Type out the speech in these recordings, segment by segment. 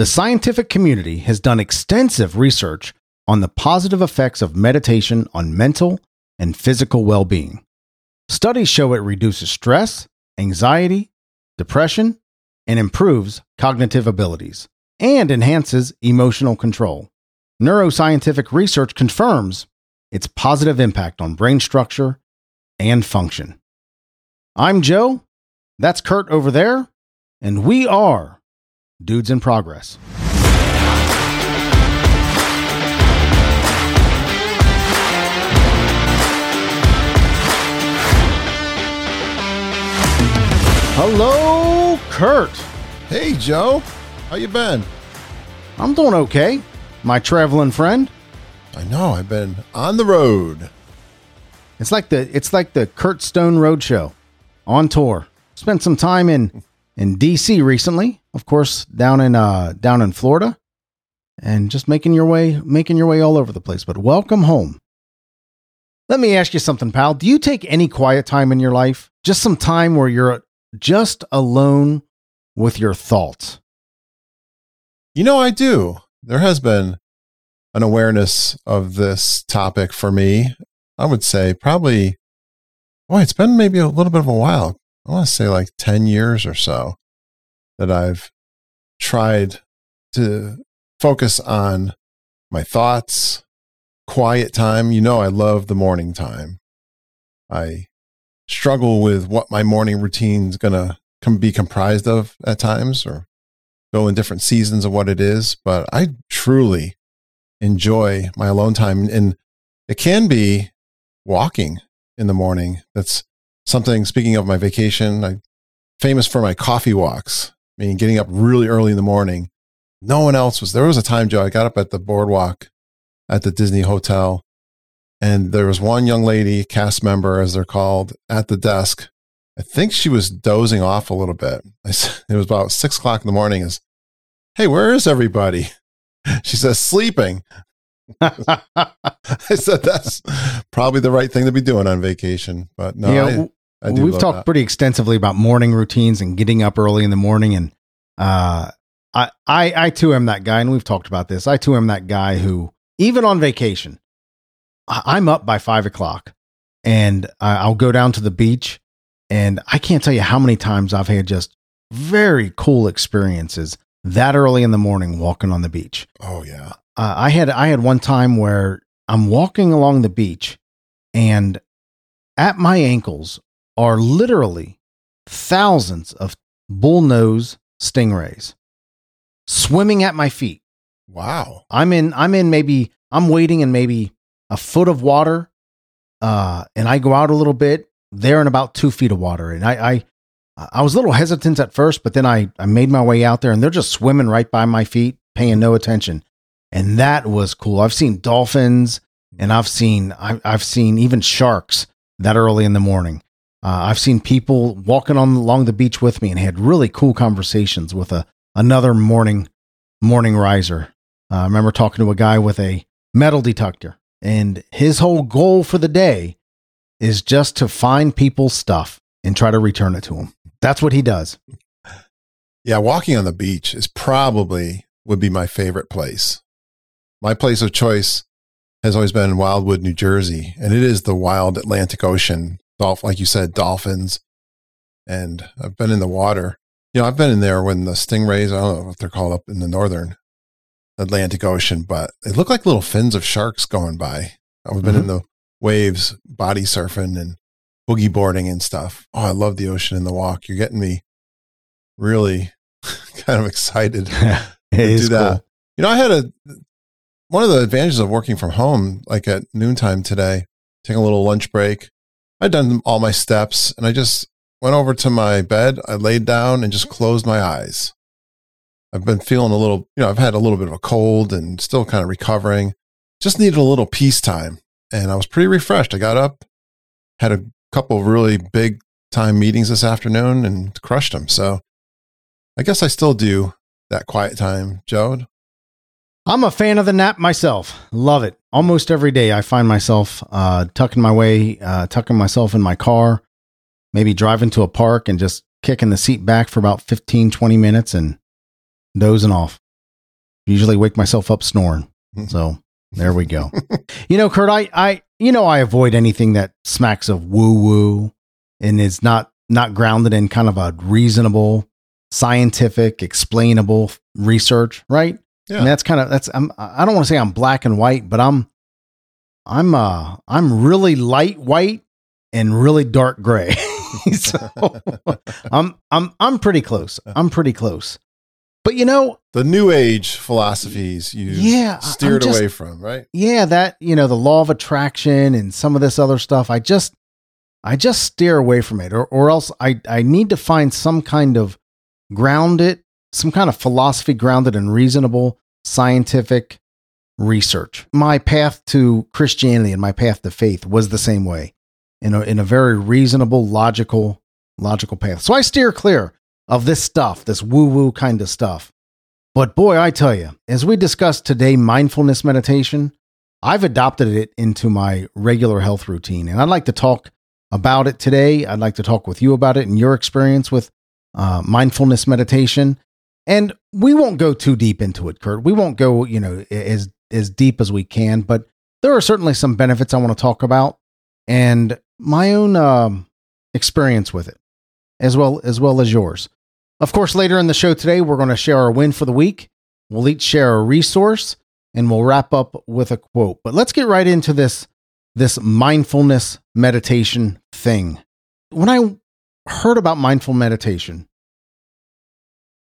The scientific community has done extensive research on the positive effects of meditation on mental and physical well being. Studies show it reduces stress, anxiety, depression, and improves cognitive abilities and enhances emotional control. Neuroscientific research confirms its positive impact on brain structure and function. I'm Joe. That's Curt over there. And we are Dudes in Progress. Hello, Curt. Hey, Joe. How you been? I'm doing okay. My traveling friend. I know. I've been on the road. It's like the it's like the Curt Stone Roadshow on tour. Spent some time in in DC recently, of course, down in uh down in Florida, and just making your way making your way all over the place. But welcome home. Let me ask you something, pal. Do you take any quiet time in your life? Just some time where you're just alone with your thoughts. You know, I do. There has been an awareness of this topic for me. I would say probably, boy, it's been maybe a little bit of a while. I want to say like 10 years or so that I've tried to focus on my thoughts, quiet time. You know, I love the morning time. I struggle with what my morning routine is going to com- be comprised of at times or go in different seasons of what it is. But I truly enjoy my alone time. And it can be walking in the morning. That's something, speaking of my vacation, I'm famous for my coffee walks, I mean, getting up really early in the morning. No one else was there. Was a time, Joe, I got up at the boardwalk at the Disney Hotel and there was one young lady, cast member, as they're called, at the desk. I think she was dozing off a little bit. I, it was about six o'clock in the morning. Is, hey, where is everybody? She says, sleeping. I said, that's probably the right thing to be doing on vacation. But no, I, I we've talked that. pretty extensively about morning routines and getting up early in the morning. And uh, I, I, I too am that guy. And we've talked about this. I too am that guy who, even on vacation, I'm up by five o'clock and I'll go down to the beach. And I can't tell you how many times I've had just very cool experiences that early in the morning walking on the beach. Oh yeah. Uh, I had I had one time where I'm walking along the beach and at my ankles are literally thousands of bullnose stingrays swimming at my feet. Wow. I'm in I'm in maybe I'm waiting in maybe a foot of water, uh, and I go out a little bit, they're in about two feet of water. And I, I, I was a little hesitant at first, but then I, I made my way out there and they're just swimming right by my feet, paying no attention. And that was cool. I've seen dolphins and I've seen, I, I've seen even sharks that early in the morning. Uh, I've seen people walking on along the beach with me and had really cool conversations with a another morning morning riser. Uh, I remember talking to a guy with a metal detector, and his whole goal for the day is just to find people's stuff and try to return it to them. That's what he does. Yeah, walking on the beach is probably would be my favorite place. My place of choice has always been Wildwood, New Jersey, and it is the wild Atlantic Ocean. Dolph, like you said, dolphins, and I've been in the water. You know, I've been in there when the stingrays. I don't know what they're called up in the northern Atlantic Ocean, but they look like little fins of sharks going by. I've been mm-hmm. in the waves, body surfing and boogie boarding and stuff. Oh, I love the ocean and the walk. You're getting me really kind of excited to do that. Cool. You know, I had a one of the advantages of working from home, like at noontime today, taking a little lunch break. I'd done all my steps and I just went over to my bed. I laid down and just closed my eyes. I've been feeling a little, you know, I've had a little bit of a cold and still kind of recovering. Just needed a little peace time. And I was pretty refreshed. I got up, had a couple of really big time meetings this afternoon and crushed them. So I guess I still do that quiet time, Joe. I'm a fan of the nap myself. Love it. Almost every day I find myself uh, tucking my way, uh, tucking myself in my car, maybe driving to a park and just kicking the seat back for about 15, 20 minutes and dozing off. Usually wake myself up snoring. So there we go. you know, Curt, I, I, you know, I avoid anything that smacks of woo woo and is not, not grounded in kind of a reasonable, scientific, explainable research, right? Yeah. And that's kind of, that's, I'm, I don't want to say I'm black and white, but I'm, I'm, uh, I'm really light white and really dark gray. so I'm, I'm, I'm pretty close. I'm pretty close. But you know, the new age philosophies you Yeah, steered just- away from, right? yeah, that, you know, the law of attraction and some of this other stuff, I just, I just steer away from it or, or else I, I need to find some kind of grounded, some kind of philosophy grounded in reasonable scientific research. My path to Christianity and my path to faith was the same way in a, in a very reasonable, logical, logical path. So I steer clear of this stuff, this woo woo kind of stuff. But boy, I tell you, as we discussed today, mindfulness meditation, I've adopted it into my regular health routine. And I'd like to talk about it today. I'd like to talk with you about it and your experience with uh, mindfulness meditation. And we won't go too deep into it, Curt. We won't go, you know, as as deep as we can, but there are certainly some benefits I want to talk about and my own um, experience with it, as well as well as yours. Of course, later in the show today, we're going to share our win for the week. We'll each share a resource, and we'll wrap up with a quote. But let's get right into this this mindfulness meditation thing. When I heard about mindful meditation,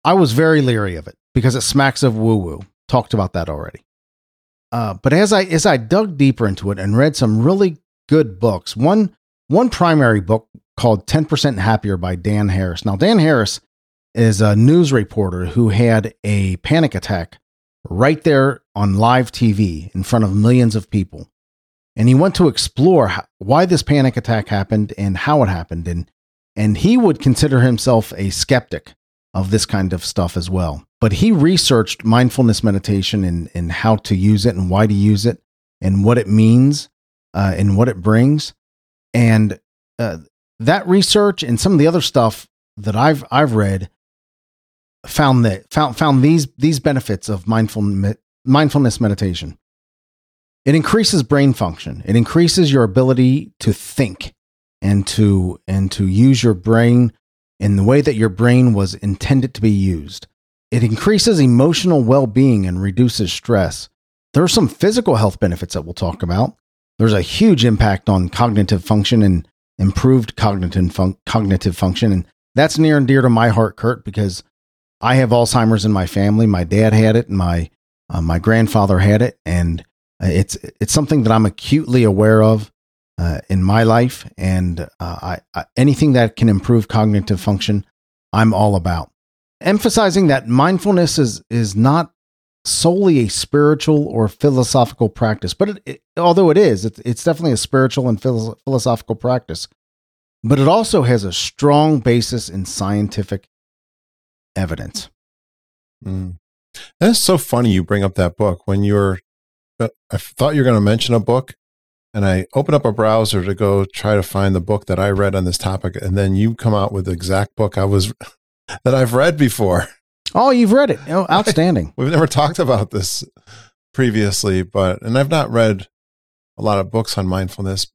I was very leery of it because it smacks of woo woo. Talked about that already. Uh, but as I as I dug deeper into it and read some really good books, one one primary book called 10% Happier by Dan Harris. Now, Dan Harris is a news reporter who had a panic attack right there on live TV in front of millions of people. And he went to explore how, why this panic attack happened and how it happened. And, and he would consider himself a skeptic of this kind of stuff as well. But he researched mindfulness meditation and, and how to use it and why to use it and what it means uh, and what it brings. And uh, that research and some of the other stuff that I've I've read found that found found these these benefits of mindful mindfulness meditation. It increases brain function. It increases your ability to think and to and to use your brain in the way that your brain was intended to be used. It increases emotional well-being and reduces stress. There are some physical health benefits that we'll talk about. There's a huge impact on cognitive function and improved cognitive fun- cognitive function and that's near and dear to my heart Curt because I have Alzheimer's in my family. My dad had it, and my uh, my grandfather had it, and uh, it's it's something that I'm acutely aware of uh, in my life. And uh, I, I anything that can improve cognitive function, I'm all about. Emphasizing that mindfulness is is not solely a spiritual or philosophical practice, but it, it, although it is, it's, it's definitely a spiritual and philo- philosophical practice. But it also has a strong basis in scientific evidence. Mm. That's so funny you bring up that book when you're. uh, I thought you were going to mention a book, and I open up a browser to go try to find the book that I read on this topic, and then you come out with the exact book I was that I've read before. Oh, you've read it. Oh, outstanding. We've never talked about this previously, but and I've not read a lot of books on mindfulness,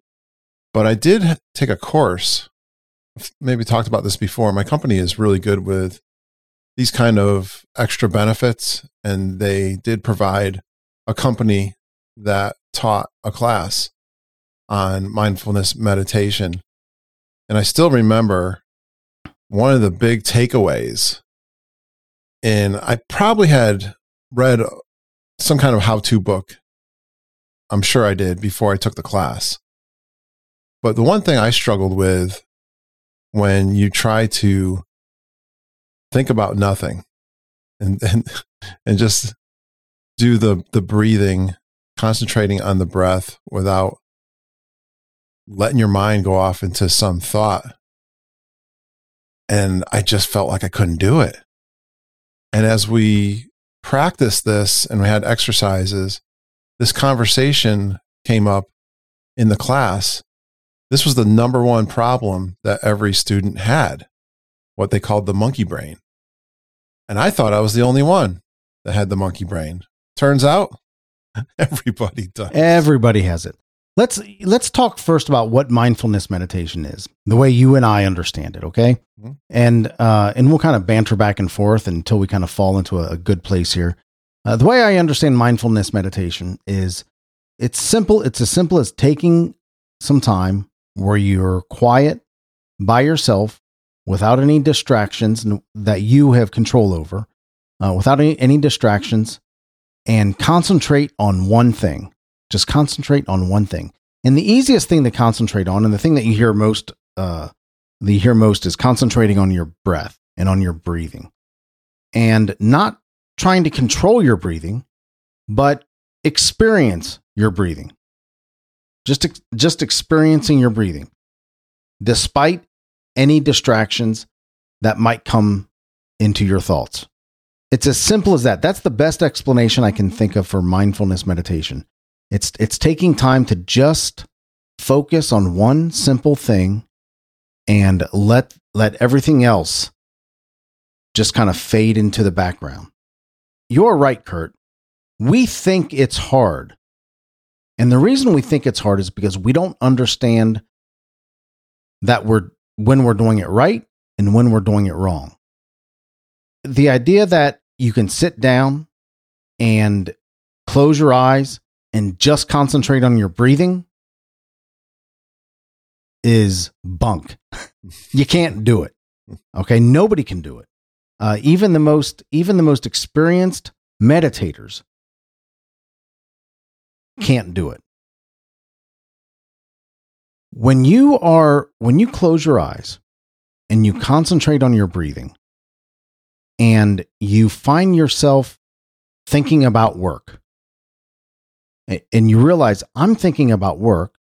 but I did take a course. I've Maybe talked about this before. My company is really good with these kind of extra benefits, and they did provide a company that taught a class on mindfulness meditation. And I still remember one of the big takeaways and I probably had read some kind of how to book. I'm sure I did before I took the class. But the one thing I struggled with when you try to think about nothing and, and, and just do the, the breathing, concentrating on the breath without letting your mind go off into some thought. And I just felt like I couldn't do it. And as we practiced this and we had exercises, this conversation came up in the class. This was the number one problem that every student had, what they called the monkey brain. And I thought I was the only one. that had the monkey brain. Turns out everybody does. Everybody has it. Let's let's talk first about what mindfulness meditation is, the way you and I understand it, okay? Mhm. And uh, and we'll kind of banter back and forth until we kind of fall into a, a good place here. Uh, the way I understand mindfulness meditation is it's simple. It's as simple as taking some time where you're quiet by yourself without any distractions that you have control over, uh, without any, any distractions, and concentrate on one thing. Just concentrate on one thing. And the easiest thing to concentrate on, and the thing that you hear most, uh, you hear most, is concentrating on your breath and on your breathing, and not trying to control your breathing, but experience your breathing. Just, just experiencing your breathing, despite any distractions that might come into your thoughts. It's as simple as that. That's the best explanation I can think of for mindfulness meditation. It's it's taking time to just focus on one simple thing and let let everything else just kind of fade into the background. You're right, Curt. We think it's hard. And the reason we think it's hard is because we don't understand that we're when we're doing it right and when we're doing it wrong. The idea that you can sit down and close your eyes and just concentrate on your breathing is bunk. you can't do it. Okay, nobody can do it. Uh, even the most even the most experienced meditators can't do it. When you are when you close your eyes and you concentrate on your breathing and you find yourself thinking about work and you realize I'm thinking about work,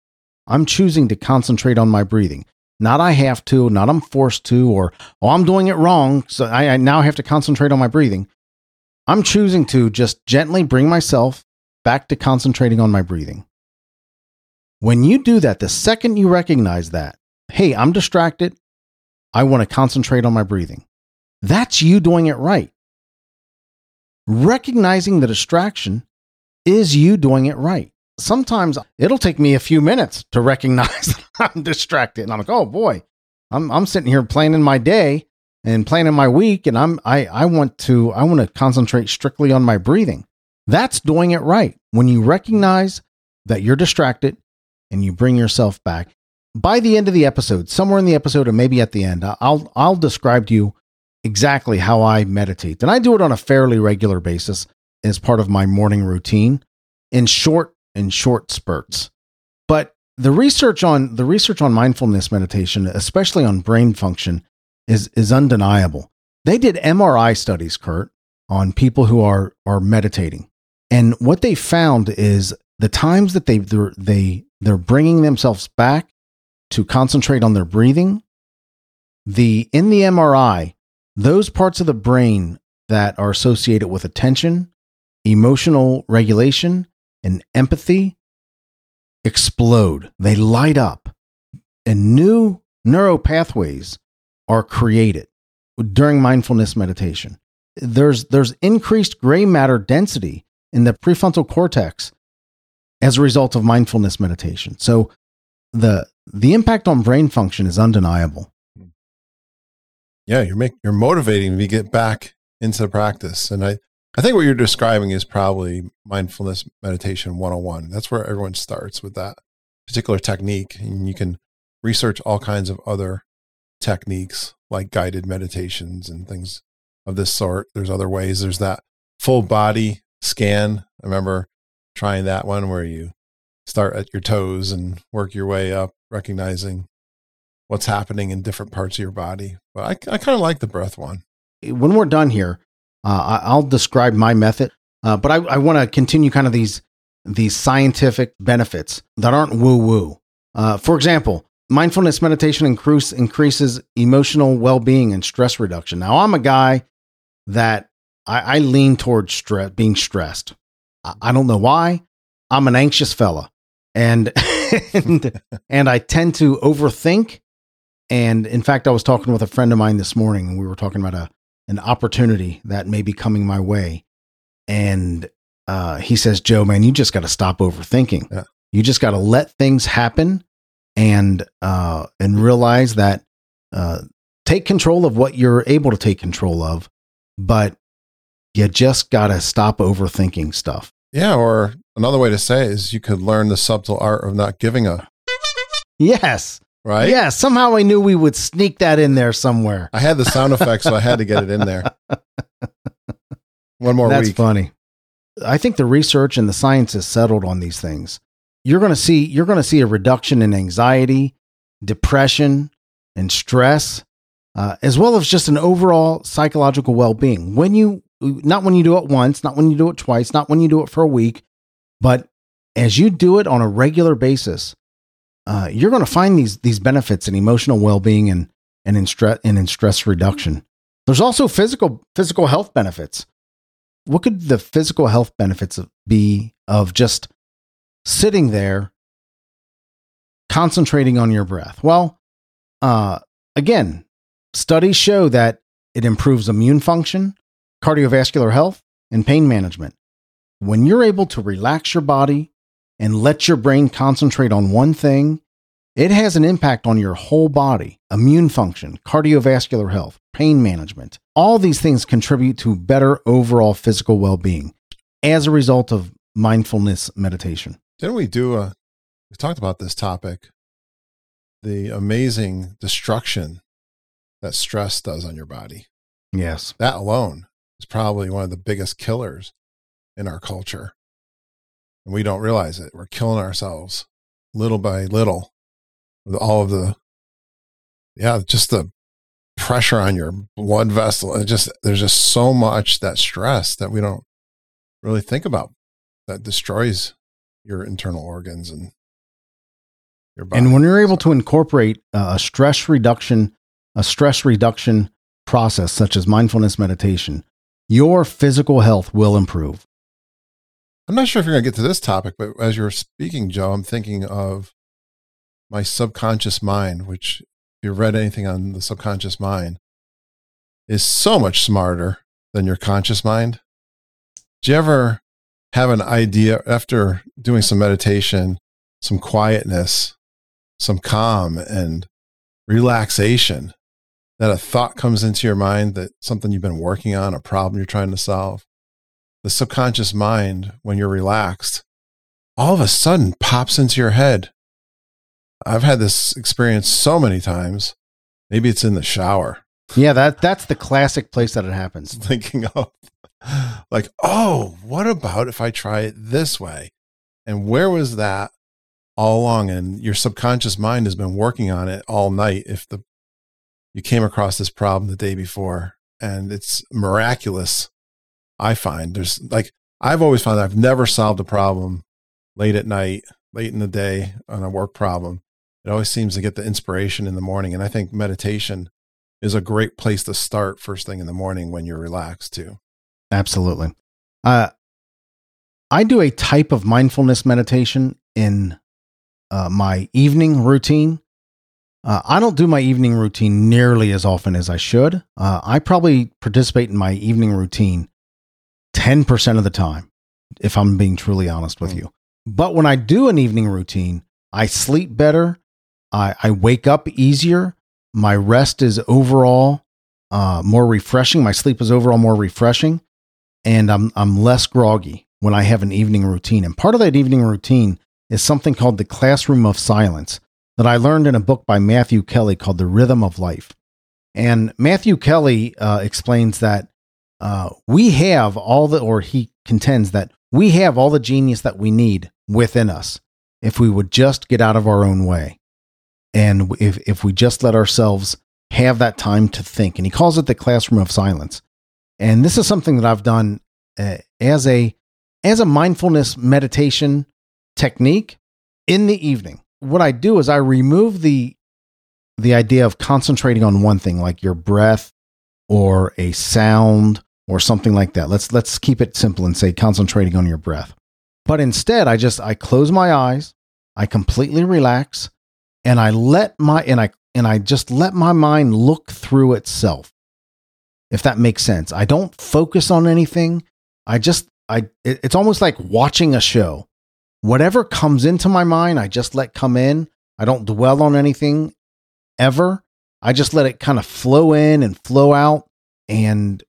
I'm choosing to concentrate on my breathing. Not I have to, not I'm forced to, or oh, I'm doing it wrong. So I, I now have to concentrate on my breathing. I'm choosing to just gently bring myself back to concentrating on my breathing. When you do that, the second you recognize that, hey, I'm distracted, I want to concentrate on my breathing, that's you doing it right. Recognizing the distraction is you doing it right. Sometimes it'll take me a few minutes to recognize I'm distracted. And I'm like, oh boy, I'm, I'm sitting here planning my day and planning my week. And I'm, I, I want to, I want to concentrate strictly on my breathing. That's doing it right. When you recognize that you're distracted and you bring yourself back. By the end of the episode, somewhere in the episode or maybe at the end, I'll I'll describe to you exactly how I meditate. And I do it on a fairly regular basis as part of my morning routine in short in short spurts. But the research on the research on mindfulness meditation, especially on brain function, is is undeniable. They did MRI studies, Curt, on people who are are meditating. And what they found is the times that they they're, they they're bringing themselves back to concentrate on their breathing, the in the MRI, those parts of the brain that are associated with attention, emotional regulation, and empathy explode. They light up, and new neural pathways are created during mindfulness meditation. There's there's increased gray matter density in the prefrontal cortex as a result of mindfulness meditation. So the the impact on brain function is undeniable. Yeah, you're make, you're motivating me to get back into the practice. And I, I think what you're describing is probably mindfulness meditation 101. That's where everyone starts with that particular technique. And you can research all kinds of other techniques like guided meditations and things of this sort. There's other ways. There's that full body scan. I remember trying that one where you start at your toes and work your way up, recognizing what's happening in different parts of your body. But I, I kind of like the breath one. When we're done here, uh, I'll describe my method, uh, but I, I want to continue kind of these these scientific benefits that aren't woo woo. Uh, for example, mindfulness meditation increase, increases emotional well being and stress reduction. Now, I'm a guy that I, I lean towards stress, being stressed. I, I don't know why. I'm an anxious fella, and and and I tend to overthink. And in fact, I was talking with a friend of mine this morning, and we were talking about a an opportunity that may be coming my way. and uh, he says, Joe, man, you just got to stop overthinking. Yeah. You just got to let things happen and uh, and realize that uh, take control of what you're able to take control of, but you just got to stop overthinking stuff. Yeah, or another way to say it is you could learn the subtle art of not giving a Yes. Right. Yeah. Somehow I knew we would sneak that in there somewhere. I had the sound effect, so I had to get it in there. One more That's week. funny. I think the research and the science has settled on these things. You're going to see you're going to see a reduction in anxiety, depression, and stress, uh, as well as just an overall psychological well-being. When you not when you do it once, not when you do it twice, not when you do it for a week, but as you do it on a regular basis, uh, you're going to find these these benefits in emotional well-being and and in stress and in stress reduction. There's also physical physical health benefits. What could the physical health benefits be of just sitting there concentrating on your breath? Well uh, again studies show that it improves immune function cardiovascular health and pain management. When you're able to relax your body and let your brain concentrate on one thing it has an impact on your whole body immune function cardiovascular health pain management all these things contribute to better overall physical well-being as a result of mindfulness meditation Didn't we do a? We talked about this topic, the amazing destruction that stress does on your body. yes That alone is probably one of the biggest killers in our culture, and we don't realize it. We're killing ourselves little by little with all of the, yeah, just the pressure on your blood vessel. It just there's just so much that stress that we don't really think about that destroys your internal organs and your body. and when you're able to incorporate uh, a stress reduction a stress reduction process such as mindfulness meditation your physical health will improve I'm not sure if you're going to get to this topic, but as you're speaking, Joe, I'm thinking of my subconscious mind, which, if you've read anything on the subconscious mind, is so much smarter than your conscious mind. Do you ever have an idea after doing some meditation, some quietness, some calm and relaxation, that a thought comes into your mind that something you've been working on, a problem you're trying to solve? The subconscious mind, when you're relaxed, all of a sudden pops into your head. I've had this experience so many times. Maybe it's in the shower, yeah that that's the classic place that it happens thinking of like, oh, what about if I try it this way? And where was that all along? And your subconscious mind has been working on it all night. If the you came across this problem the day before, and it's miraculous I find there's like I've always found I've never solved a problem late at night, late in the day on a work problem. It always seems to get the inspiration in the morning. And I think meditation is a great place to start first thing in the morning when you're relaxed too. Absolutely. Uh, I do a type of mindfulness meditation in uh, my evening routine. Uh, I don't do my evening routine nearly as often as I should. Uh, I probably participate in my evening routine 10% of the time, if I'm being truly honest with Mm. you. But when I do an evening routine, I sleep better. I, I wake up easier. My rest is overall uh, more refreshing. My sleep is overall more refreshing. And I'm, I'm less groggy when I have an evening routine. And part of that evening routine is something called the classroom of silence that I learned in a book by Matthew Kelly called The Rhythm of Life. And Matthew Kelly uh, explains that uh, we have all the, or he contends that we have all the genius that we need within us if we would just get out of our own way. And if, if we just let ourselves have that time to think. And he calls it the classroom of silence. And this is something that I've done uh, as a as a mindfulness meditation technique in the evening. What I do is I remove the the idea of concentrating on one thing like your breath or a sound or something like that. Let's let's keep it simple and say concentrating on your breath. But instead, I just I close my eyes, I completely relax, and I let my and I and I just let my mind look through itself. If that makes sense. I don't focus on anything. I just I it, it's almost like watching a show. Whatever comes into my mind, I just let come in. I don't dwell on anything ever. I just let it kind of flow in and flow out and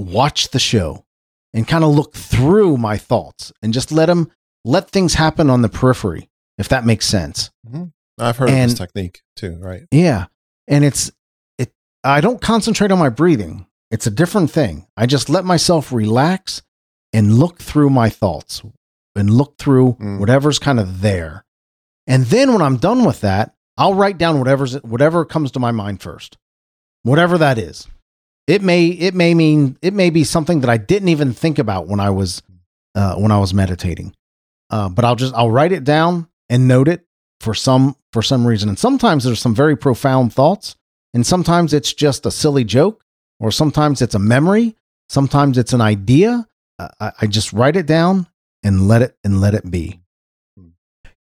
watch the show and kind of look through my thoughts and just let them let things happen on the periphery if that makes sense. Mm-hmm. I've heard And- of this technique too, right? Yeah. And it's it I don't concentrate on my breathing. It's a different thing. I just let myself relax and look through my thoughts and look through Mm. whatever's kind of there. And then when I'm done with that, I'll write down whatever's whatever comes to my mind first. Whatever that is. It may it may mean it may be something that I didn't even think about when I was uh, when I was meditating. Uh, but I'll just I'll write it down and note it for some for some reason. And sometimes there's some very profound thoughts, and sometimes it's just a silly joke, or sometimes it's a memory, sometimes it's an idea. I, I just write it down and let it and let it be.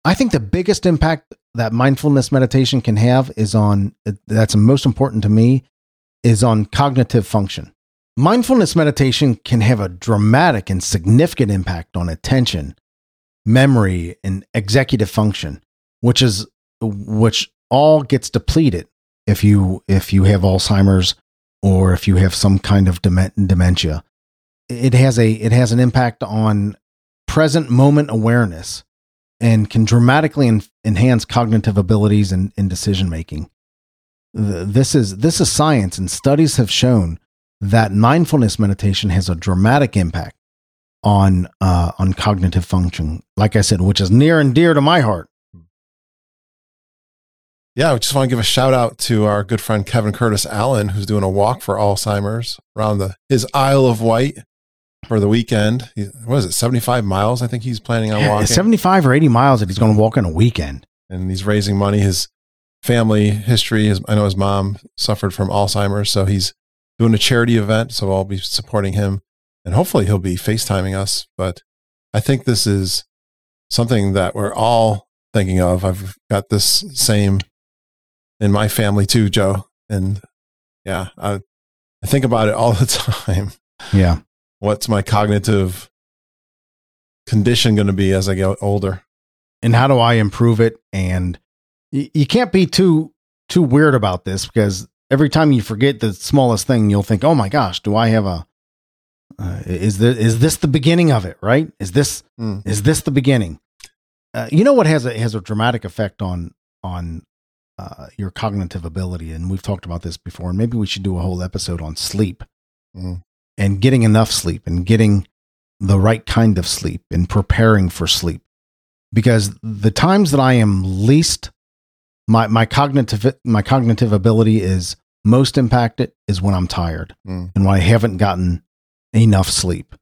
I think the biggest impact that mindfulness meditation can have is on that's most important to me is on cognitive function. Mindfulness meditation can have a dramatic and significant impact on attention, memory, and executive function, which is which all gets depleted if you if you have Alzheimer's or if you have some kind of dementia. It has a it has an impact on present moment awareness and can dramatically en- enhance cognitive abilities and, and decision making. Th- This is this is science, and studies have shown that mindfulness meditation has a dramatic impact on uh, on cognitive function. Like I said, which is near and dear to my heart. Yeah, I just want to give a shout out to our good friend Kevin Curtis Allen, who's doing a walk for Alzheimer's around the his Isle of Wight for the weekend. He, what is it, seventy five miles? I think he's planning on walking, Seventy five or eighty miles that he's going to walk in a weekend. and he's raising money. His family history, his, I know his mom suffered from Alzheimer's, so he's doing a charity event. So I'll be supporting him, and hopefully he'll be FaceTiming us. But I think this is something that we're all thinking of. I've got this same in my family too, Joe. And yeah, I, I think about it all the time. Yeah. What's my cognitive condition going to be as I get older? and how do I improve it? And y- you can't be too too weird about this because every time you forget the smallest thing, you'll think, "Oh my gosh, do I have a? Uh, is this is this the beginning of it? Right? Is this Mm. is this the beginning? Uh, you know what has a has a dramatic effect on on uh, your cognitive ability, and we've talked about this before. And maybe we should do a whole episode on sleep Mm. and getting enough sleep and getting the right kind of sleep and preparing for sleep because the times that I am least my my cognitive my cognitive ability is most impacted is when I'm tired Mm. and when I haven't gotten enough sleep.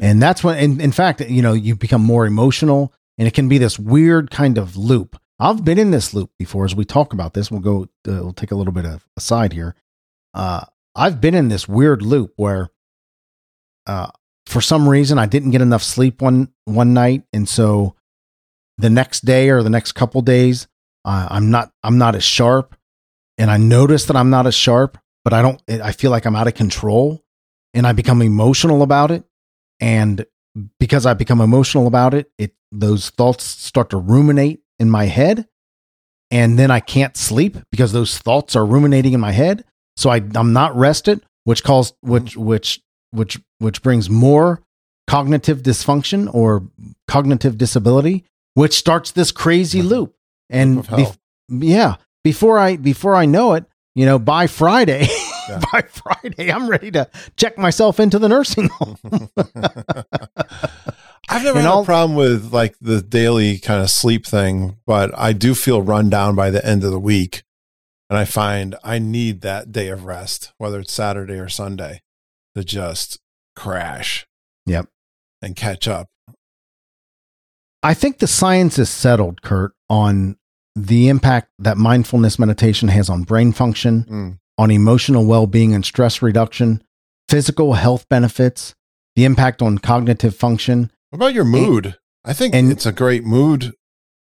And that's when in, in fact, you know, you become more emotional and it can be this weird kind of loop. I've been in this loop before as we talk about this. We'll go uh, we'll take a little bit of aside here. Uh I've been in this weird loop where uh for some reason I didn't get enough sleep one one night and so the next day or the next couple days uh, I'm not I'm not as sharp. And I notice that I'm not as sharp but I don't I feel like I'm out of control and I become emotional about it. And because I become emotional about it it those thoughts start to ruminate in my head. And then I can't sleep because those thoughts are ruminating in my head. So I I'm not rested which calls which which which which brings more cognitive dysfunction or cognitive disability which starts this crazy loop and bef- yeah before i before i know it you know by friday Yeah. by friday i'm ready to check myself into the nursing home I've never And had all- a problem with like the daily kind of sleep thing, but I do feel run down by the end of the week. And I find I need that day of rest, whether it's Saturday or Sunday, to just crash. Yep. And catch up. i think the science is settled kurt on the impact that mindfulness meditation has on brain function Mm. on emotional well-being and stress reduction physical health benefits the impact on cognitive function What about your mood? I think and- it's a great mood.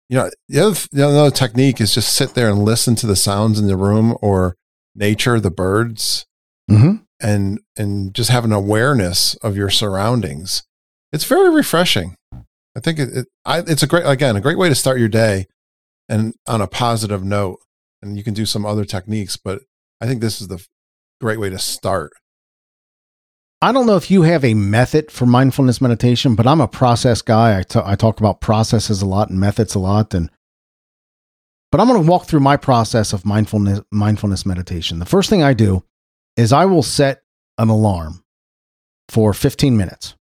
You know, the other, the other technique is just sit there and listen to the sounds in the room or nature, the birds, mm-hmm. and and just have an awareness of your surroundings. it's very refreshing. I think it, it I, it's a great again a great way to start your day, and on a positive note. And you can do some other techniques, but I think this is the great way to start. I don't know if you have a method for mindfulness meditation, but I'm a process guy. I, t- I talk about processes a lot and methods a lot, and but I'm going to walk through my process of mindfulness mindfulness meditation. The first thing I do is I will set an alarm for 15 minutes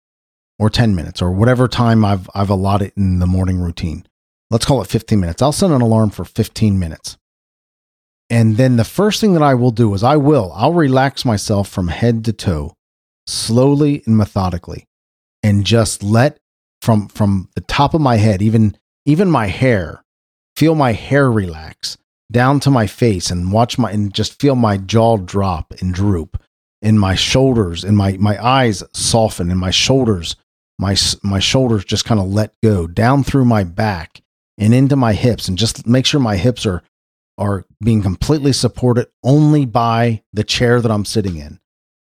or 10 minutes or whatever time I've I've allotted in the morning routine. Let's call it 15 minutes. I'll set an alarm for 15 minutes. And then the first thing that I will do is I will I'll relax myself from head to toe slowly and methodically and just let from from the top of my head even even my hair feel my hair relax down to my face and watch my and just feel my jaw drop and droop and my shoulders and my my eyes soften and my shoulders my my shoulders just kind of let go down through my back and into my hips and just make sure my hips are are being completely supported only by the chair that I'm sitting in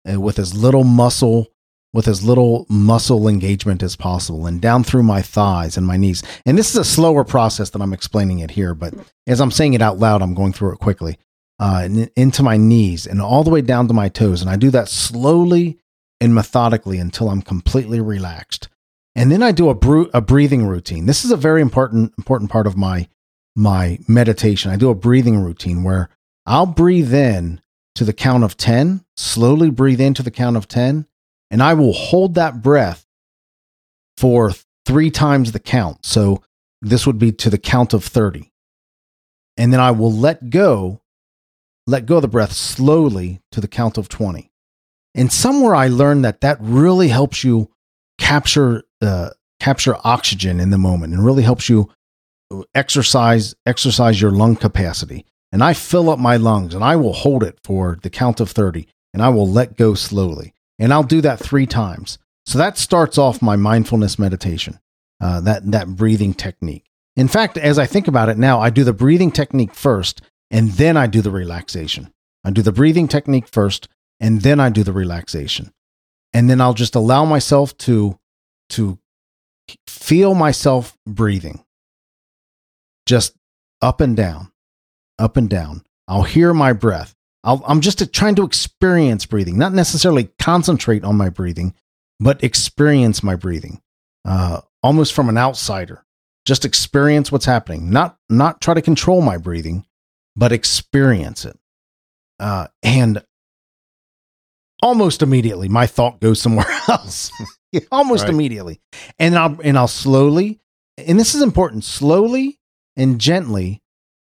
and with as little muscle with as little muscle engagement as possible and down through my thighs and my knees. And this is a slower process than I'm explaining it here, but as I'm saying it out loud, I'm going through it quickly. Uh, and into my knees and all the way down to my toes. And I do that slowly and methodically until I'm completely relaxed. And then I do a, a breathing routine. This is a very important important part of my my meditation. I do a breathing routine where I'll breathe in to the count of 10, slowly breathe in to the count of 10, and I will hold that breath for three times the count. So this would be to the count of 30. And then I will let go, let go of the breath slowly to the count of 20. And somewhere I learned that that really helps you capture uh, capture oxygen in the moment and really helps you exercise exercise your lung capacity. And I fill up my lungs and I will hold it for the count of 30 and I will let go slowly. And I'll do that three times. So that starts off my mindfulness meditation, uh, that, that breathing technique. In fact, as I think about it now, I do the breathing technique first and then I do the relaxation. I do the breathing technique first and then I do the relaxation. And then I'll just allow myself to, to feel myself breathing just up and down, up and down. I'll hear my breath. i am just trying to experience breathing, not necessarily concentrate on my breathing, but experience my breathing, uh, almost from an outsider. Just experience what's happening, not not try to control my breathing, but experience it. Uh, and almost immediately, my thought goes somewhere else. almost right. immediately, and I'll and I'll slowly, and this is important, slowly and gently,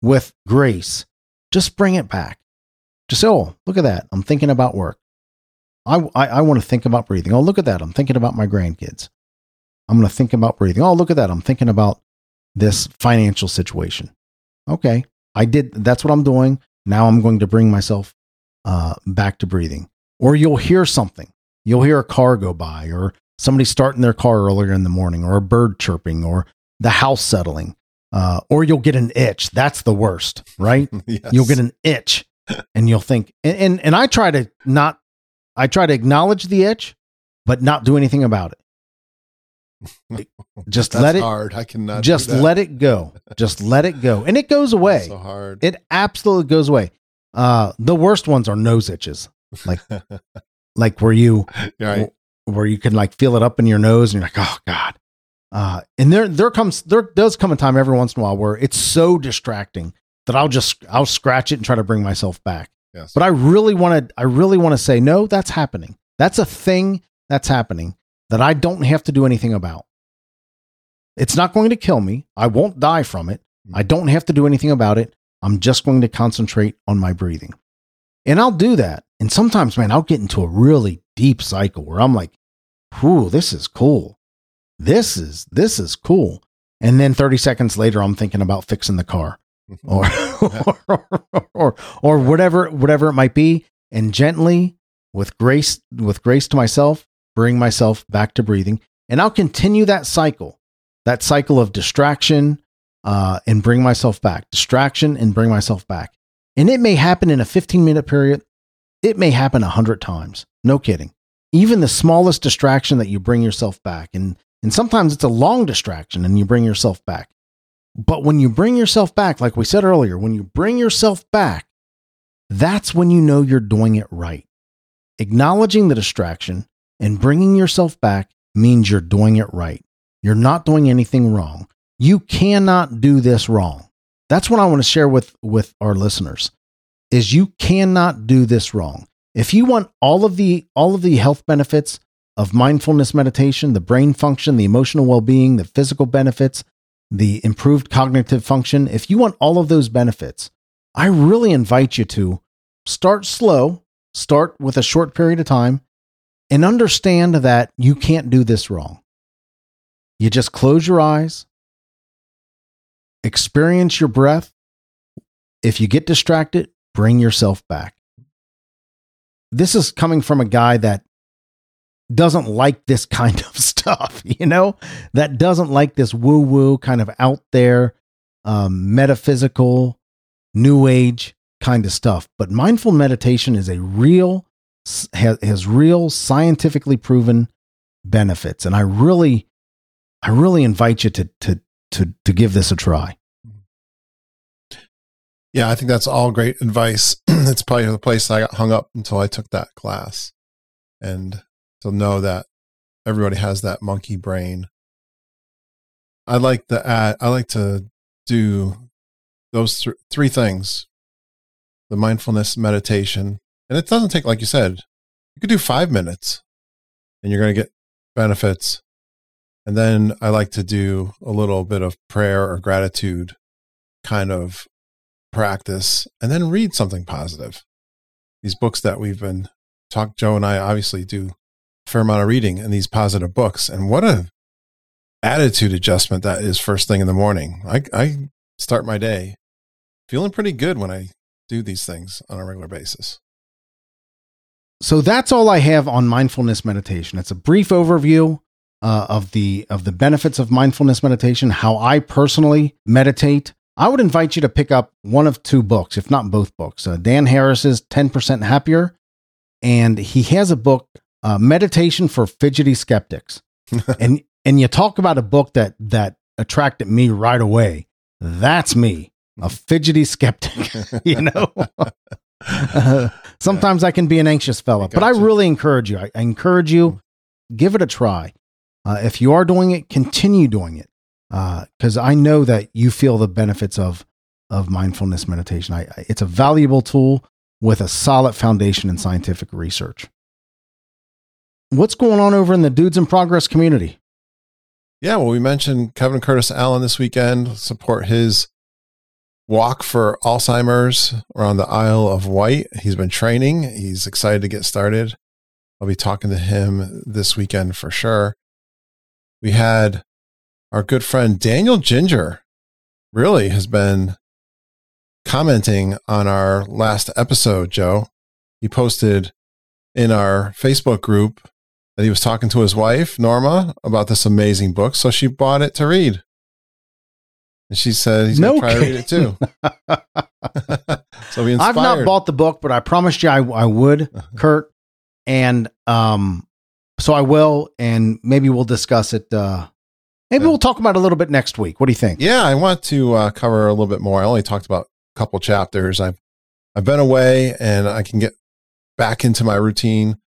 with grace, just bring it back. Just say, oh, look at that. I'm thinking about work. I, I, I want to think about breathing. Oh, look at that. I'm thinking about my grandkids. I'm going to think about breathing. Oh, look at that. I'm thinking about this financial situation. Okay. I did. That's what I'm doing. Now I'm going to bring myself uh, back to breathing. Or you'll hear something. You'll hear a car go by, or somebody starting their car earlier in the morning, or a bird chirping, or the house settling. Uh, or you'll get an itch. That's the worst, right? yes. You'll get an itch and you'll think, and, and, and I try to not, I try to acknowledge the itch, but not do anything about it. Just That's let it hard. I cannot just let it go. Just let it go. And it goes away. so hard. It absolutely goes away. Uh, the worst ones are nose itches. Like, like where you, right. Where you can like feel it up in your nose and you're like, oh God. Uh, and there, there comes, there does come a time every once in a while where it's so distracting that I'll just, I'll scratch it and try to bring myself back. Yes. But I really want to, I really want to say, no, that's happening. That's a thing that's happening that I don't have to do anything about. It's not going to kill me. I won't die from it. I mm-hmm. don't have to do anything about it. I'm just going to concentrate on my breathing. And I'll do that. And sometimes, man, I'll get into a really deep cycle where I'm like, whew, this is cool this is this is cool. And then 30 seconds later, I'm thinking about fixing the car or, or, or, or whatever, whatever it might be. And gently with grace, with grace to myself, bring myself back to breathing. And I'll continue that cycle, that cycle of distraction, uh, and bring myself back, distraction and bring myself back. And it may happen in a 15 minute period. It may happen a hundred times. No kidding. Even the smallest distraction that you bring yourself back and And sometimes it's a long distraction and you bring yourself back. But when you bring yourself back, like we said earlier, when you bring yourself back, that's when you know you're doing it right. Acknowledging the distraction and bringing yourself back means you're doing it right. You're not doing anything wrong. You cannot do this wrong. That's what I want to share with, with our listeners is you cannot do this wrong. If you want all of the all of the health benefits of mindfulness meditation, the brain function, the emotional well-being, the physical benefits, the improved cognitive function, if you want all of those benefits, I really invite you to start slow, start with a short period of time, and understand that you can't do this wrong. You just close your eyes, experience your breath. If you get distracted, bring yourself back. This is coming from a guy that doesn't like this kind of stuff, you know, that doesn't like this woo woo kind of out there, um, metaphysical, new age kind of stuff. But mindful meditation is a real, has, has real scientifically proven benefits. And I really, I really invite you to, to, to, to give this a try. Yeah, I think that's all great advice. it's probably the place I got hung up until I took that class. And to know that everybody has that monkey brain. I like the add, I like to do those th- three things the mindfulness meditation. And it doesn't take, like you said, you could do five minutes and you're going to get benefits. And then I like to do a little bit of prayer or gratitude kind of practice and then read something positive. These books that we've been talk Joe and I obviously do a fair amount of reading in these positive books. And what a attitude adjustment that is first thing in the morning. I, I start my day feeling pretty good when I do these things on a regular basis. So that's all I have on mindfulness meditation. It's a brief overview uh, of the of the benefits of mindfulness meditation, how I personally meditate. I would invite you to pick up one of two books, if not both books. Uh, Dan Harris's 10% Happier, and he has a book, uh, Meditation for Fidgety Skeptics. and and you talk about a book that that attracted me right away. That's me a fidgety skeptic, you know. uh, sometimes I can be an anxious fella, but I really encourage you. I, I, encourage you, give it a try. Uh, if you are doing it, continue doing it, because uh, I know that you feel the benefits of of mindfulness meditation. I, it's a valuable tool with a solid foundation in scientific research. What's going on over in the Dudes in Progress community? Yeah, well, we mentioned Kevin Curtis Allen this weekend. Support his walk for Alzheimer's around the Isle of Wight. He's been training. He's excited to get started. I'll be talking to him this weekend for sure. We had our good friend Daniel Ginger really has been commenting on our last episode, Joe. He posted in our Facebook group that he was talking to his wife, Norma, about this amazing book. So she bought it to read. And she said he's no going to try to read it too. so we I've not bought the book, but I promised you I, I would, uh-huh. Curt. And um, so I will, and maybe we'll discuss it. Uh, maybe we'll talk about a little bit next week. What do you think? Yeah, I want to uh, cover a little bit more. I only talked about a couple chapters. I've I've been away, and I can get back into my routine,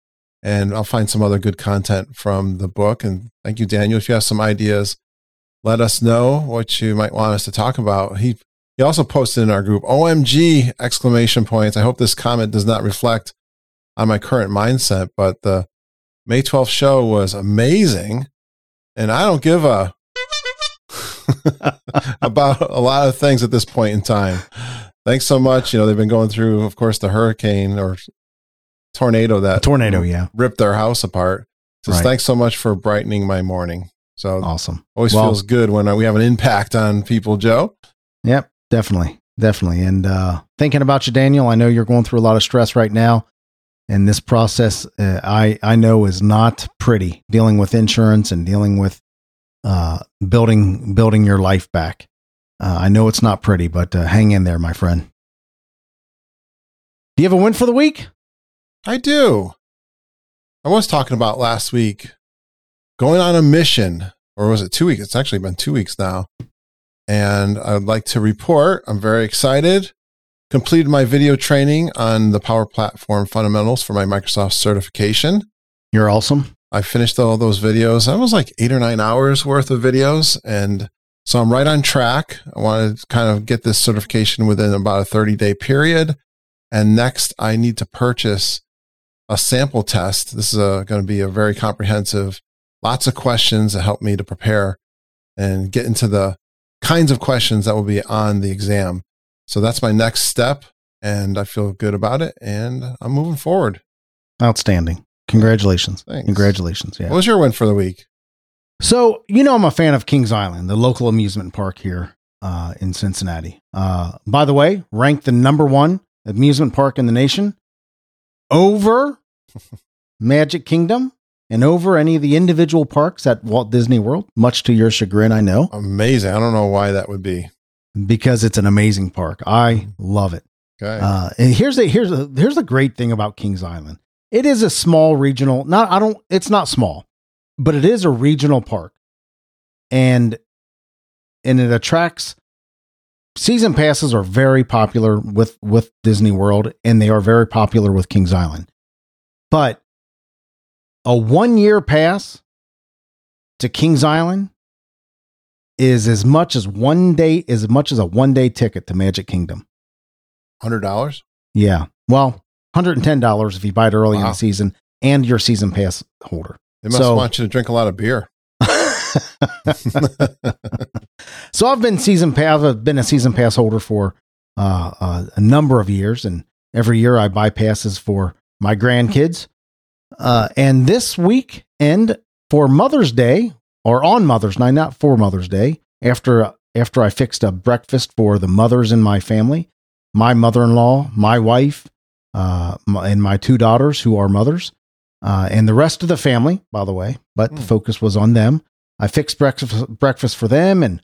and I'll find some other good content from the book. And thank you, Daniel. If you have some ideas let us know what you might want us to talk about. He he also posted in our group, OMG exclamation points. I hope this comment does not reflect on my current mindset, but the May 12th show was amazing. And I don't give a about a lot of things at this point in time. Thanks so much. You know, they've been going through, of course, the hurricane or tornado that tornado, yeah, ripped their house apart. Just right. thanks so much for brightening my morning. So awesome. Always well, feels good when we have an impact on people, Joe. Yep, definitely. Definitely. And uh, thinking about you, Daniel, I know you're going through a lot of stress right now. And this process, uh, I, I know, is not pretty dealing with insurance and dealing with uh, building building your life back. Uh, I know it's not pretty, but uh, hang in there, my friend. Do you have a win for the week? I do. I was talking about last week going on a mission or was it two weeks? It's actually been two weeks now. And I would like to report I'm very excited. Completed my video training on the Power Platform fundamentals for my Microsoft certification. You're awesome. I finished all those videos. That was like eight or nine hours worth of videos. And so I'm right on track. I want to kind of get this certification within about a 30 day period. And next, I need to purchase a sample test. This is uh, going to be a very comprehensive, lots of questions that help me to prepare and get into the kinds of questions that will be on the exam. So that's my next step. And I feel good about it. And I'm moving forward. Outstanding. Congratulations. Thanks. Congratulations. Yeah. What was your win for the week? So, you know, I'm a fan of Kings Island, the local amusement park here uh, in Cincinnati. Uh, by the way, ranked the number one amusement park in the nation over Magic Kingdom and over any of the individual parks at Walt Disney World, much to your chagrin, I know. Amazing. I don't know why that would be. Because it's an amazing park. I love it. Okay. Uh, and here's a here's a here's the great thing about Kings Island. It is a small regional. Not I don't. It's not small, but it is a regional park, and and it attracts. Season passes are very popular with with Disney World, and they are very popular with Kings Island. But a one year pass to Kings Island is as much as one day as much as a one day ticket to Magic Kingdom. Hundred dollars. Yeah. Well, hundred and ten dollars if you buy it early in the season and your season pass holder. They must So- want you to drink a lot of beer. so I've been season pass. I've been a season pass holder for uh, uh, a number of years, and every year I buy passes for my grandkids. Uh, and this weekend for Mother's Day, or on Mother's Night, not for Mother's Day, after after I fixed a breakfast for the mothers in my family, my mother-in-law, my wife, uh, my, and my two daughters who are mothers, uh, and the rest of the family, by the way. But the Hmm. focus was on them. I fixed breakfast breakfast for them, and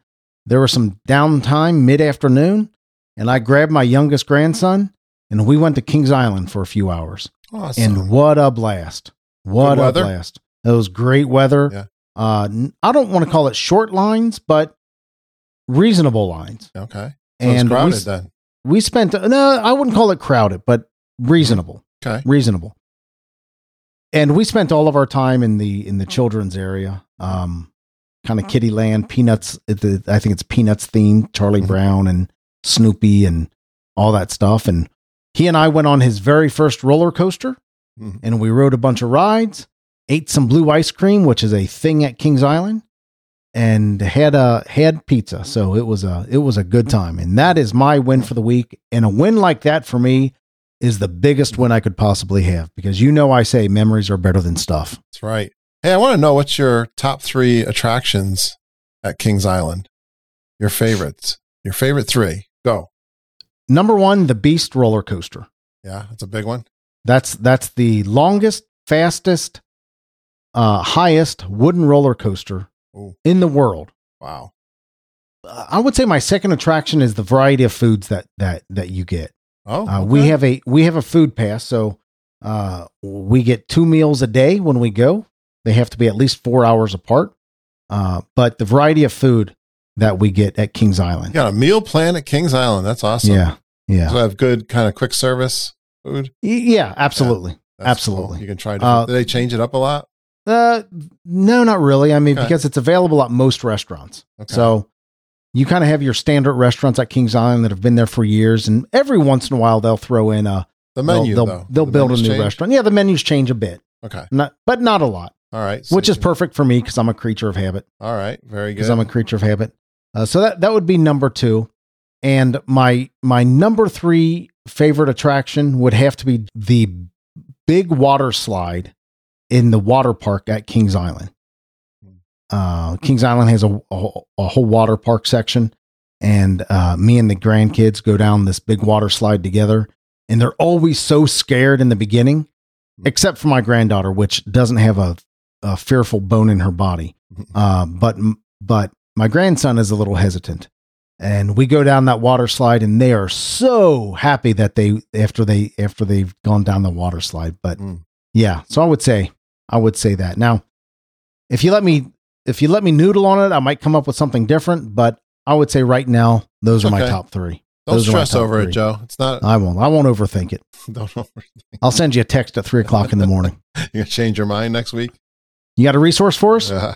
there was some downtime mid afternoon, and I grabbed my youngest grandson, and we went to Kings Island for a few hours. Awesome. And what a blast! What a blast! It was great weather. Yeah. Uh, n- I don't want to call it short lines, but reasonable lines. okay. So and it's crowded we, then. we spent no, I wouldn't call it crowded, but reasonable Okay. reasonable. And we spent all of our time in the in the children's area, um, kind of kitty land, peanuts. the- I think it's peanuts themed, Charlie Mhm. Brown and Snoopy and all that stuff. And he and I went on his very first roller coaster, Mhm. and we rode a bunch of rides, ate some blue ice cream, which is a thing at Kings Island, and had a had pizza. So it was a it was a good time, and that is my win for the week. And a win like that for me is the biggest win I could possibly have because you know I say memories are better than stuff. That's right. Hey, I want to know what's your top three attractions at Kings Island? Your favorites. Your favorite three. Go. Number one, the Beast roller coaster. Yeah, that's a big one. That's that's the longest, fastest, uh, highest wooden roller coaster Ooh. in the world. Wow. Uh, I would say my second attraction is the variety of foods that that that you get. Oh, Uh, We have a we have a food pass, so uh, we get two meals a day when we go. They have to be at least four hours apart. Uh, but the variety of food that we get at Kings Island. You got a meal plan at Kings Island. That's awesome. yeah, yeah, So I have good kind of quick service food. Y- yeah, absolutely. That's Absolutely. cool. You can try different. Uh, Do they change it up a lot? Uh, no, not really. I mean, Okay. because it's available at most restaurants. Okay. So you kind of have your standard restaurants at Kings Island that have been there for years, and every once in a while they'll throw in a The they'll- menu, They'll, though. they'll The build a new change? restaurant. Yeah, the menus change a bit, Okay. not but not a lot, All right. So which is perfect for me because I'm a creature of habit. All right. Very good. Because I'm a creature of habit. Uh, so that that would be number two, and my my number three favorite attraction would have to be the big water slide in the water park at Kings Island. Uh, Kings Island has a, a, a whole water park section, and uh, me and the grandkids go down this big water slide together. And they're always so scared in the beginning, except for my granddaughter, which doesn't have a, a fearful bone in her body. Uh, but but my grandson is a little hesitant, and we go down that water slide, and they are so happy that they after they after they've gone down the water slide. But Mm. Yeah, so I would say I would say that now. If you let me if you let me noodle on it, I might come up with something different. But I would say right now, those are my top three. Don't Those stress over three. it, Joe. It's not. I won't. I won't overthink it. Don't overthink. I'll send you a text at three o'clock in the morning. You gonna change your mind next week? You got a resource for us? Uh,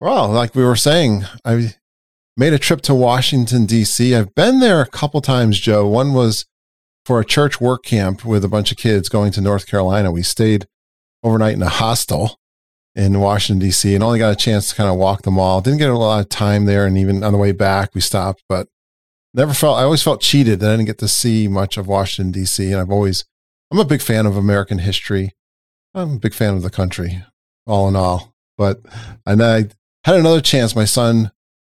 well, like we were saying, I made a trip to Washington D.C. I've been there a couple times, Joe. One was for a church work camp with a bunch of kids going to North Carolina. We stayed overnight in a hostel in Washington D.C. and only got a chance to kind of walk the mall. Didn't get a lot of time there, and even on the way back, we stopped, but never felt. I always felt cheated that I didn't get to see much of Washington D.C. And I've always, I'm a big fan of American history. I'm a big fan of the country, all in all. But and I had another chance. My son,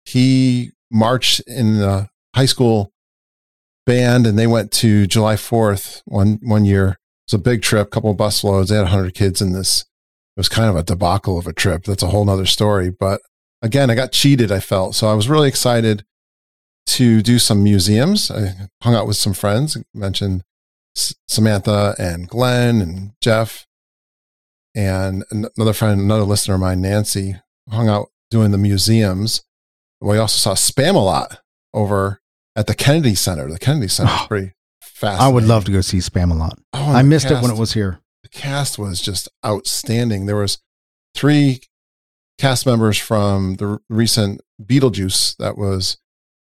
he marched in the high school band, and they went to July Fourth one one year. It was a big trip, couple of bus loads. They had hundred kids in this. It was kind of a debacle of a trip. That's a whole nother story. But again, I got cheated. I felt so. I was really excited to do some museums. I hung out with some friends. Mentioned Samantha and Glenn and Jeff and another friend, another listener of mine, Nancy, hung out doing the museums. We also saw Spamalot over at the Kennedy Center. The Kennedy Center is Oh, pretty fast. I would love to go see Spamalot. Oh, I missed it when it was here. the cast was just outstanding. There was three cast members from the recent Beetlejuice that was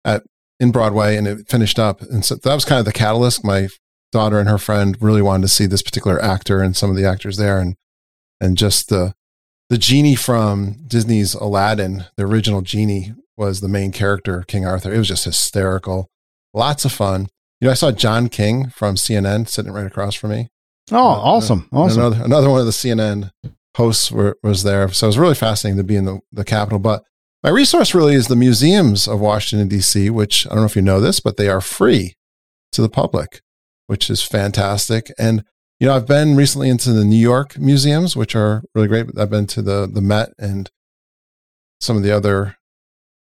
at in Broadway, and it finished up. And so that was kind of the catalyst. My daughter and her friend really wanted to see this particular actor and some of the actors there, and and just the the genie from Disney's Aladdin, the original genie, was the main character, King Arthur. It was just hysterical, lots of fun. You know, I saw John King from CNN sitting right across from me. Oh, uh, uh, awesome. Awesome. Another another one of the CNN hosts were, was there. So it was really fascinating to be in the, the Capitol. But my resource really is the museums of Washington, D.C., which I don't know if you know this, but they are free to the public, which is fantastic. And, you know, I've been recently into the New York museums, which are really great. I've been to the, the Met and some of the other,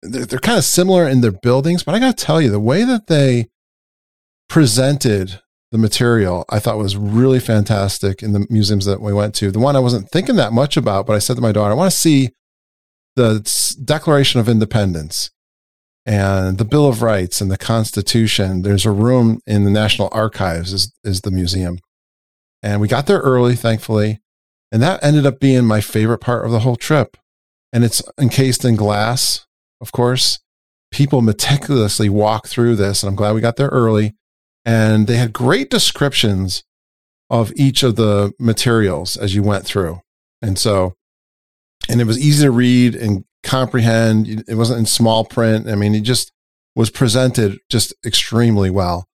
they're, they're kind of similar in their buildings, but I got to tell you, the way that they presented the material I thought was really fantastic in the museums that we went to. The one I wasn't thinking that much about, but I said to my daughter, I want to see the Declaration of Independence and the Bill of Rights and the Constitution. There's a room in the National Archives is, is the museum. And we got there early, thankfully. And that ended up being my favorite part of the whole trip. And it's encased in glass, of course. People meticulously walk through this, and I'm glad we got there early and they had great descriptions of each of the materials as you went through. And so, and it was easy to read and comprehend. It wasn't in small print. I mean, it just was presented just extremely well.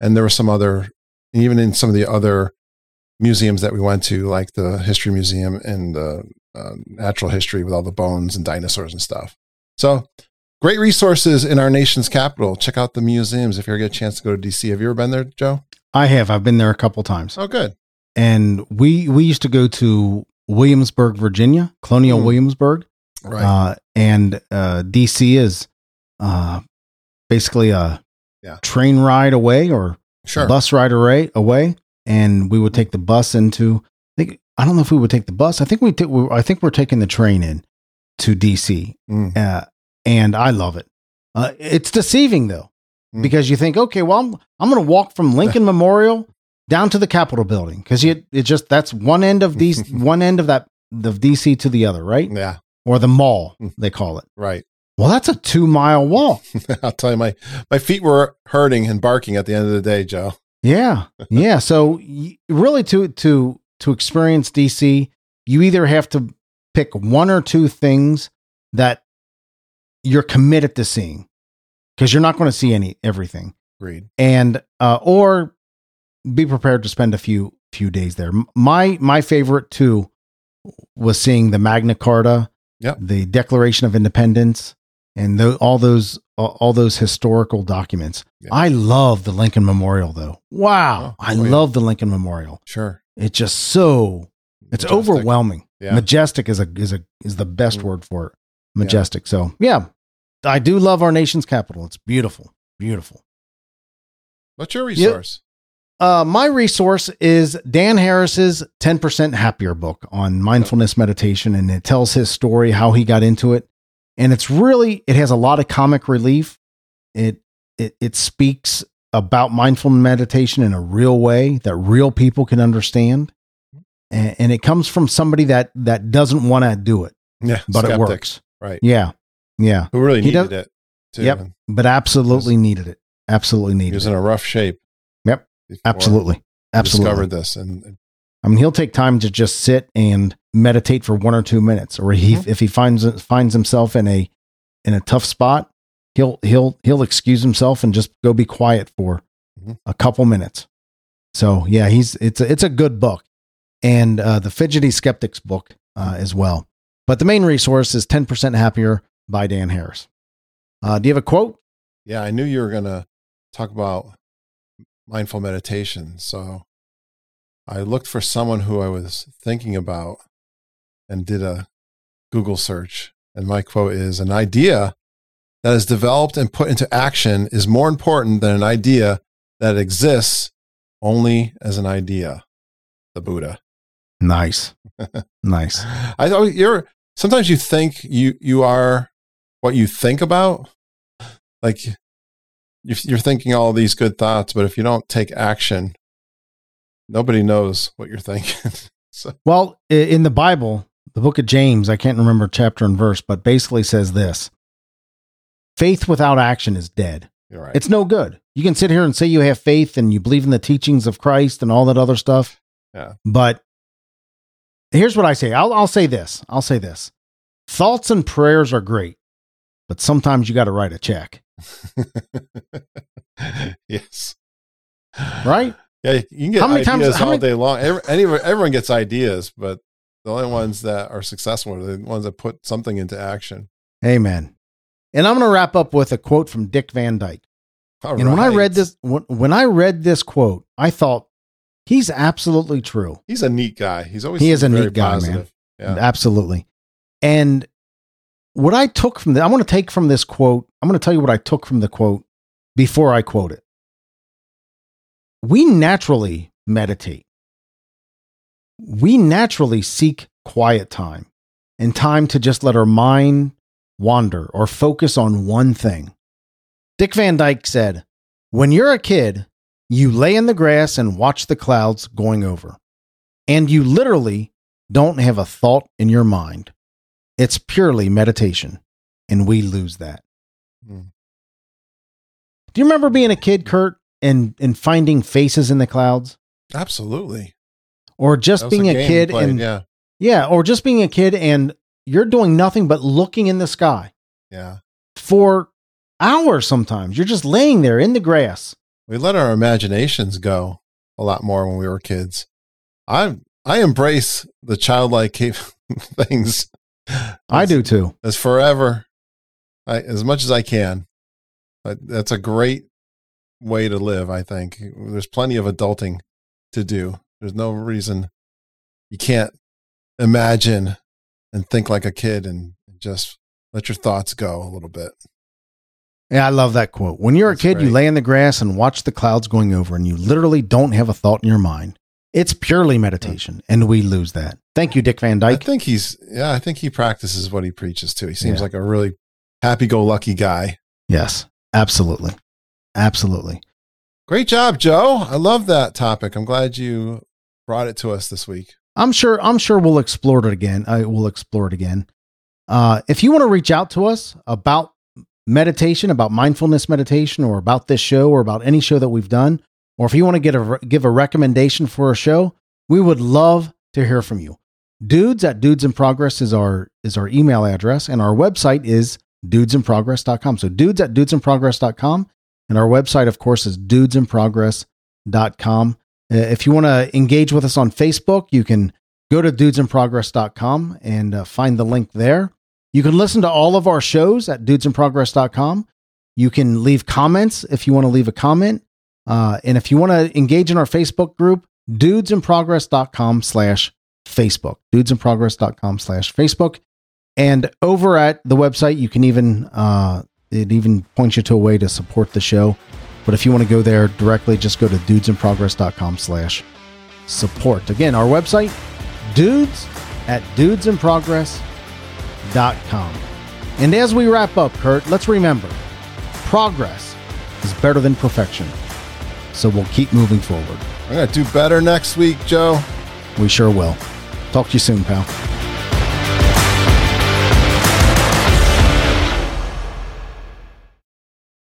And there were some other, even in some of the other museums that we went to, like the History Museum and the uh, Natural History with all the bones and dinosaurs and stuff. So, Great resources in our nation's capital. Check out the museums if you ever get a chance to go to DC. Have you ever been there, Joe? I have. I've been there a couple times. Oh, good. And we we used to go to Williamsburg, Virginia, Colonial Hmm. Williamsburg. Right. Uh, and uh, DC is uh, basically a Yeah. train ride away or sure. bus ride away, away. And we would take the bus into. I think I don't know if we would take the bus. I think we. T- I think we're taking the train in to DC, Mm. uh, and I love it. Uh, it's deceiving though, Mm. because you think, okay, well, I'm, I'm going to walk from Lincoln Memorial down to the Capitol building because it it just that's one end of these one end of that of DC to the other, right? Yeah. Or the mall Mm. they call it. Right. Well, that's a two mile walk. I'll tell you, my my feet were hurting and barking at the end of the day, Joe. Yeah, yeah. So really, to to to experience DC, you either have to pick one or two things that you're committed to seeing because you're not going to see any everything, Agreed. and uh, or be prepared to spend a few few days there. My my favorite too was seeing the Magna Carta, Yep. the Declaration of Independence, and tho- all those all those historical documents. Yeah. I love the Lincoln Memorial though. Wow, Oh, I oh, yeah. love the Lincoln Memorial. Sure. It's just so it's Majestic. overwhelming. Yeah. Majestic is a is a is the best Mm. word for it. Majestic. So yeah, I do love our nation's capital. It's beautiful, beautiful. What's your resource? uh, my resource is Dan Harris's 10% Happier book on mindfulness meditation, and it tells his story, how he got into it. And it's really, it has a lot of comic relief. It, it, it speaks about mindful meditation in a real way that real people can understand. And, and it comes from somebody that, that doesn't want to do it, Yeah. but it works. Right. Yeah. Yeah. Who really He needed does- it. Too. Yep. But absolutely needed it. Absolutely needed. He was it. in a rough shape. Yep. Absolutely. Absolutely. Discovered this and, I mean, he'll take time to just sit and meditate for one or two minutes, or he Mhm. if he finds finds himself in a in a tough spot, he'll he'll he'll excuse himself and just go be quiet for Mhm. a couple minutes. So yeah, he's it's a, it's a good book, and uh, the Fidgety Skeptics book uh, as well. But the main resource is Ten Percent Happier by Dan Harris. Uh, do you have a quote? yeah, I knew you were going to talk about mindful meditation. So I looked for someone who I was thinking about and did a Google search. And my quote is An idea that is developed and put into action is more important than an idea that exists only as an idea. The Buddha. Nice, nice. I thought you're sometimes you think you you are what you think about. Like you- you're thinking all these good thoughts, but if you don't take action, nobody knows what you're thinking. so Well, in the Bible, the book of James, I can't remember chapter and verse, but basically says this faith without action is dead. you're right. It's no good. You can sit here and say you have faith and you believe in the teachings of Christ and all that other stuff. Yeah. But here's what I say I'll, I'll say this I'll say this. Thoughts and prayers are great, but sometimes you got to write a check, yes. right? Yeah, you can get How many ideas times- how all many- day long. Every, any, everyone gets ideas, but the only ones that are successful are the ones that put something into action. Amen. And I'm going to wrap up with a quote from Dick Van Dyke. All and when I read this, when, when I read this quote, I thought he's absolutely true. he's a neat guy. He's always He is a neat guy, man. Yeah. Absolutely. And what I took from the, I want to take from this quote, I'm going to tell you what I took from the quote before I quote it. We naturally meditate. We naturally seek quiet time and time to just let our mind wander or focus on one thing. Dick Van Dyke said, When you're a kid, you lay in the grass and watch the clouds going over. And you literally don't have a thought in your mind. It's purely meditation, and we lose that. Hmm. Do you remember being a kid, Curt, and, and finding faces in the clouds? Absolutely. Or just being a, game kid played, and yeah. yeah, or just being a kid and you're doing nothing but looking in the sky Yeah. for hours sometimes. You're just laying there in the grass. We let our imaginations go a lot more when we were kids. I I embrace the childlike things. I do too. as forever, I, as much as I can. But that's a great way to live. I think there's plenty of adulting to do. There's no reason you can't imagine and think like a kid and just let your thoughts go a little bit. Yeah, I love that quote. When you're That's a kid, you lay in the grass and watch the clouds going over, and you literally don't have a thought in your mind. It's purely meditation, and we lose that. Thank you, Dick Van Dyke. I think he's yeah. I think he practices what he preaches too. He seems Yeah. like a really happy-go-lucky guy. Yes, absolutely. Absolutely. Great job, Joe. I love that topic. I'm glad you brought it to us this week. I'm sure I'm sure we'll explore it again. I will explore it again. Uh, if you want to reach out to us about meditation, about mindfulness meditation, or about this show, or about any show that we've done, or if you want to get a give a recommendation for a show, we would love to hear from you. Dudes at Dudes in Progress is our is our email address, and our website is dudesinprogress.com. So dudes at dudesinprogress.com, and our website, of course, is dudesinprogress.com. Uh, If you want to engage with us on Facebook, you can go to dudesinprogress.com and uh, find the link there. You can listen to all of our shows at dudesinprogress.com. You can leave comments if you want to leave a comment. Uh, and if you want to engage in our Facebook group, dudesinprogress.com slash Facebook, dudesinprogress.com slash Facebook. And over at the website, you can even, uh, it even points you to a way to support the show. But if you want to go there directly, just go to dudesinprogress.com slash support. Again, our website, dudes at dudesinprogress.com. And as we wrap up, Curt, let's remember progress is better than perfection. So we'll keep moving forward. I'm going to do better next week, Joe. We sure will. Talk to you soon, pal.